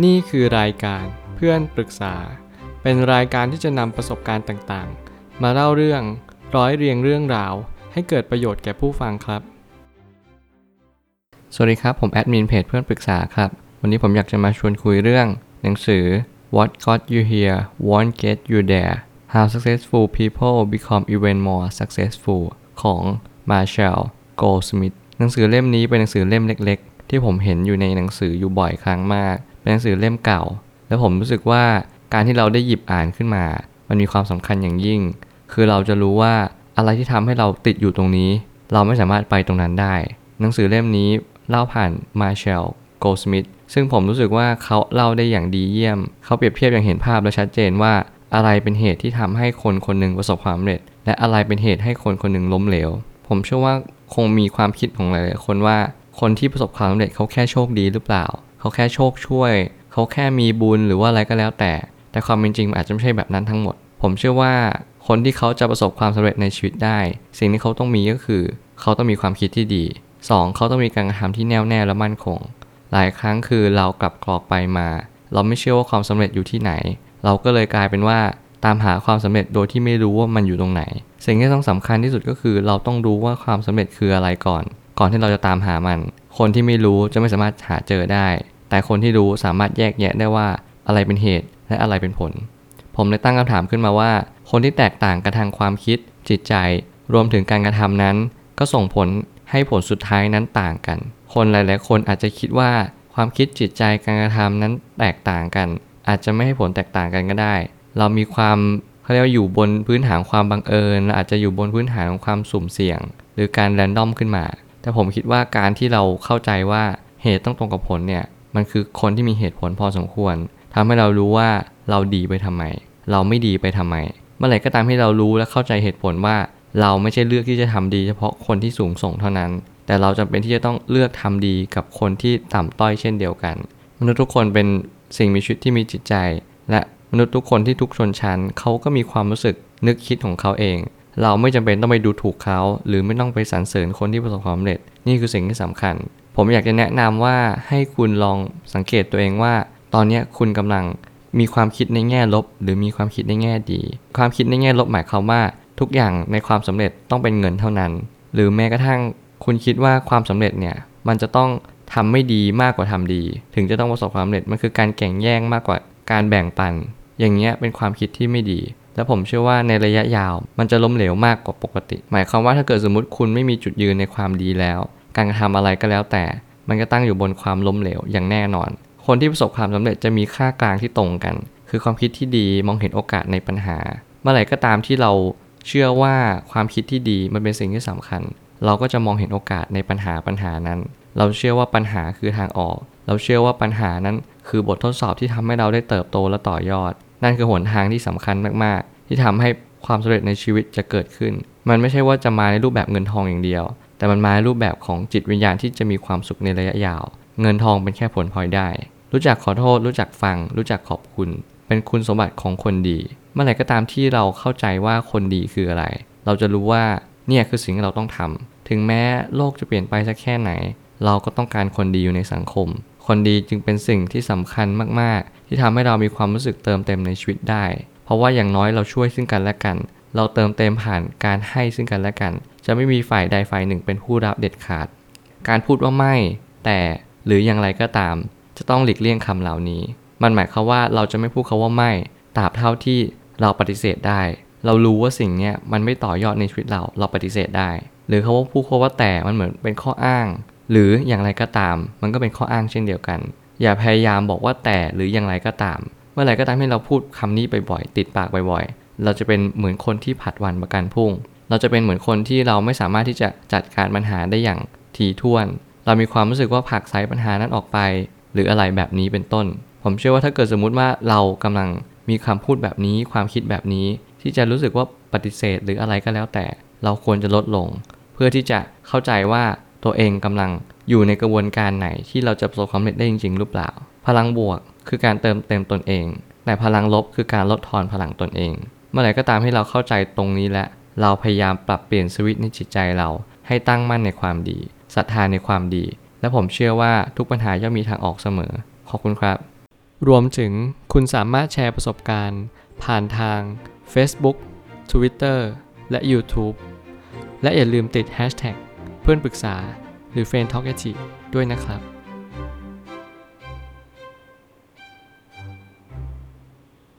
นี่คือรายการเพื่อนปรึกษา เป็นรายการที่จะนำประสบการณ์ต่างๆ มาเล่าเรื่องร้อยเรียงเรื่องราว ให้เกิดประโยชน์แก่ผู้ฟังครับ สวัสดีครับ ผมแอดมินเพจเพื่อนปรึกษาครับ วันนี้ผมอยากจะมาชวนคุยเรื่อง หนังสือ What Got You Here Won't Get You There How Successful People Become Even More Successful ของ Marshall Goldsmith หนังสือเล่มนี้เป็นหนังสือเล่มเล็ก ที่ผมเห็นอยู่ในหนังสืออยู่บ่อยครั้งมาก เป็นหนังสือเล่มเก่า แล้วผมรู้สึกว่าการที่เราได้หยิบอ่านขึ้นมา มันมีความสำคัญอย่างยิ่ง คือเราจะรู้ว่าอะไรที่ทำให้เราติดอยู่ตรงนี้ เราไม่สามารถไปตรงนั้นได้ หนังสือเล่มนี้เล่าผ่าน Marshall Goldsmith ซึ่งผมรู้สึกว่าเขาเล่าได้อย่างดีเยี่ยม เขาเปรียบเทียบอย่างเห็นภาพและชัดเจนว่าอะไรเป็นเหตุที่ทำให้คนคนหนึ่งประสบความสำเร็จ และอะไรเป็นเหตุให้คนคนหนึ่งล้มเหลว ผมเชื่อว่าคงมีความคิดของหลายๆคนว่า คนที่ประสบความสำเร็จเขาแค่โชคดีหรือเปล่า เขาแค่โชคช่วย เขาแค่มีบุญหรือว่าอะไรก็แล้วแต่ แต่ความเป็นจริงอาจจะไม่ใช่แบบนั้นทั้งหมด ผมเชื่อว่าคนที่เขาจะประสบความสำเร็จในชีวิตได้ สิ่งที่เขาต้องมีก็คือ เขาต้องมีความคิดที่ดี 2. เขาต้องมีการกระทำที่แน่วแน่และมั่นคง หลายครั้งคือเรากลับกรอกไปมา เราไม่เชื่อว่าความสำเร็จอยู่ที่ไหน เราก็เลยกลายเป็นว่าตามหาความสำเร็จโดยที่ไม่รู้ว่ามันอยู่ตรงไหน สิ่งที่ต้องสำคัญที่สุดก็คือ เราต้องรู้ว่าความสำเร็จคืออะไรก่อน ก่อนที่เราจะตามหามัน คนที่ไม่รู้จะไม่สามารถหาเจอได้ แต่คนที่รู้สามารถแยกแยะได้ว่าอะไรเป็นเหตุและอะไรเป็นผล ผมเลยตั้งคำถามขึ้นมาว่า คนที่แตกต่างกันทางความคิด จิตใจ รวมถึงการกระทำนั้น ก็ส่งผลให้ผลสุดท้ายนั้นต่างกัน คนหลาย ๆ คนอาจจะคิดว่าความคิดจิตใจการกระทำนั้นแตกต่างกัน อาจจะไม่ให้ผลแตกต่างกันก็ได้ เรามีความเขาเรียกว่าอยู่บนพื้นฐานความบังเอิญและอาจจะอยู่บนพื้นฐานของความสุ่มเสี่ยง หรือการแรนดอมขึ้นมา แต่ผมคิดว่าการที่เราเข้าใจว่าเหตุต้องตรงกับผลเนี่ย มันคือคนที่มีเหตุผลพอสมควรทำให้เรารู้ว่าเราดีไปทำไม เราไม่ดีไปทำไม เมื่อไหร่ก็ตามที่เรารู้และเข้าใจเหตุผลว่า เราไม่ใช่เลือกที่จะทำดีเฉพาะคนที่สูงส่งเท่านั้น แต่เราจำเป็นที่จะต้องเลือกทำดีกับคนที่ต่ำต้อยเช่นเดียวกัน มนุษย์ทุกคนเป็นสิ่งมีชีวิตที่มีจิตใจ และมนุษย์ทุกคนที่ทุกชนชั้นเขาก็มีความรู้สึกนึกคิดของเขาเอง เราไม่จำเป็นต้องไปดูถูกเขา หรือไม่ต้องไปสรรเสริญคนที่ประสบความสำเร็จ นี่คือสิ่งที่สำคัญ ผมอยากจะแนะนำว่าให้คุณลองสังเกตตัวเองว่า ตอนนี้คุณกำลังมีความคิดในแง่ลบ หรือมีความคิดในแง่ดี ความคิดในแง่ลบหมายความว่า ทุกอย่างในความสำเร็จต้องเป็นเงินเท่านั้น หรือแม้กระทั่งคุณคิดว่าความสำเร็จเนี่ยมันจะต้องทำไม่ดีมากกว่าทำดี ถึงจะต้องประสบความสำเร็จมันคือการแข่งแย่งมากกว่าการแบ่งปัน อย่างเงี้ยเป็นความคิดที่ไม่ดี และผมเชื่อว่าในระยะยาว มันจะล้มเหลวมากกว่าปกติ หมายความว่าถ้าเกิดสมมติคุณไม่มีจุดยืนในความดีแล้ว การกระทำอะไรก็แล้วแต่ มันก็ตั้งอยู่บนความล้มเหลวอย่างแน่นอน คนที่ประสบความสำเร็จจะมีค่ากลางที่ตรงกัน คือความคิดที่ดีมองเห็นโอกาสในปัญหา เมื่อไหร่ก็ตามที่เราเชื่อว่าความคิดที่ดีมันเป็นสิ่งที่สำคัญ เราก็จะมองเห็นโอกาสในปัญหาปัญหานั้น เราเชื่อว่าปัญหาคือทางออก เราเชื่อว่าปัญหานั้นคือบททดสอบที่ทำให้เราได้เติบโตและต่อยอด นั่นคือหนทางที่สำคัญมากๆ ที่ทำให้ความสำเร็จในชีวิตจะเกิดขึ้น มันไม่ใช่ว่าจะมาในรูปแบบเงินทองอย่างเดียว แต่มันมาในรูปแบบของจิตวิญญาณที่จะมีความสุขในระยะยาว เงินทองเป็นแค่ผลพลอยได้ รู้จักขอโทษ รู้จักฟัง รู้จักขอบคุณ เป็นคุณสมบัติของคนดี เมื่อไหร่ก็ตามที่เราเข้าใจว่าคนดีคืออะไร เราจะรู้ว่าเนี่ยคือสิ่งที่เราต้องทำถึงแม้โลกจะเปลี่ยนไปสักแค่ไหน เราก็ต้องการคนดีอยู่ในสังคม คนดีจึงเป็นสิ่งที่สำคัญมากๆ ที่ทำให้เรามีความรู้สึกเติมเต็มในชีวิตได้ เพราะว่าอย่างน้อยเราช่วยซึ่งกันและกัน เราเติมเต็มผ่านการให้ซึ่งกันและกัน จะไม่มีฝ่ายใดฝ่ายหนึ่งเป็นผู้รับเด็ดขาด การพูดว่าไม่ แต่หรืออย่างไรก็ตาม จะต้องหลีกเลี่ยงคำเหล่านี้ มันหมายความว่าเราจะไม่พูดคาว่าไม่ตราบเท่าที่เราปฏิเสธได้ เรารู้ว่าสิ่งนี้มันไม่ต่อยอดในชีวิตเรา เราปฏิเสธได้ หรือเขาว่าพูดคาว่าแต่มันเหมือนเป็นข้ออ้าง หรืออย่างไรก็ตาม มันก็เป็นข้ออ้างเช่นเดียวกัน อย่าพยายามบอกว่าแต่หรืออย่างไรก็ตาม เมื่อไหร่ก็ตามที่เราพูดคำนี้บ่อยๆติดปากบ่อยๆ เราจะเป็นเหมือนคนที่ผัดวันประกันพรุ่ง เราจะเป็นเหมือนคนที่เราไม่สามารถที่จะจัดการปัญหาได้อย่างถี่ถ้วน เรามีความรู้สึกว่าผักไสปัญหานั้นออกไป หรืออะไรแบบนี้เป็นต้น ผมเชื่อว่าถ้าเกิดสมมุติว่าเรากำลังมีคำพูดแบบนี้ความคิดแบบนี้ ที่จะรู้สึกว่าปฏิเสธหรืออะไรก็แล้วแต่ เราควรจะลดลง เพื่อที่จะเข้าใจว่าตัวเองกำลัง อยู่ในกระบวนการไหนที่เราจะประสบความสำเร็จได้จริง ๆ หรือเปล่า พลังบวกคือการเติมเต็มตนเอง แต่พลังลบคือการลดทอนพลังตนเอง เมื่อไหร่ก็ตามที่เราเข้าใจตรงนี้และเราพยายามปรับเปลี่ยนสวิตช์ในจิตใจเรา ให้ตั้งมั่นในความดีศรัทธาในความดี และผมเชื่อว่าทุกปัญหาย่อมมีทางออกเสมอ ขอบคุณครับ รวมถึงคุณสามารถแชร์ประสบการณ์ ผ่านทาง Facebook Twitter และ YouTube และอย่าลืมติด hashtag เพื่อนปรึกษา หรือ Friend Talk แยชิด้วยนะครับ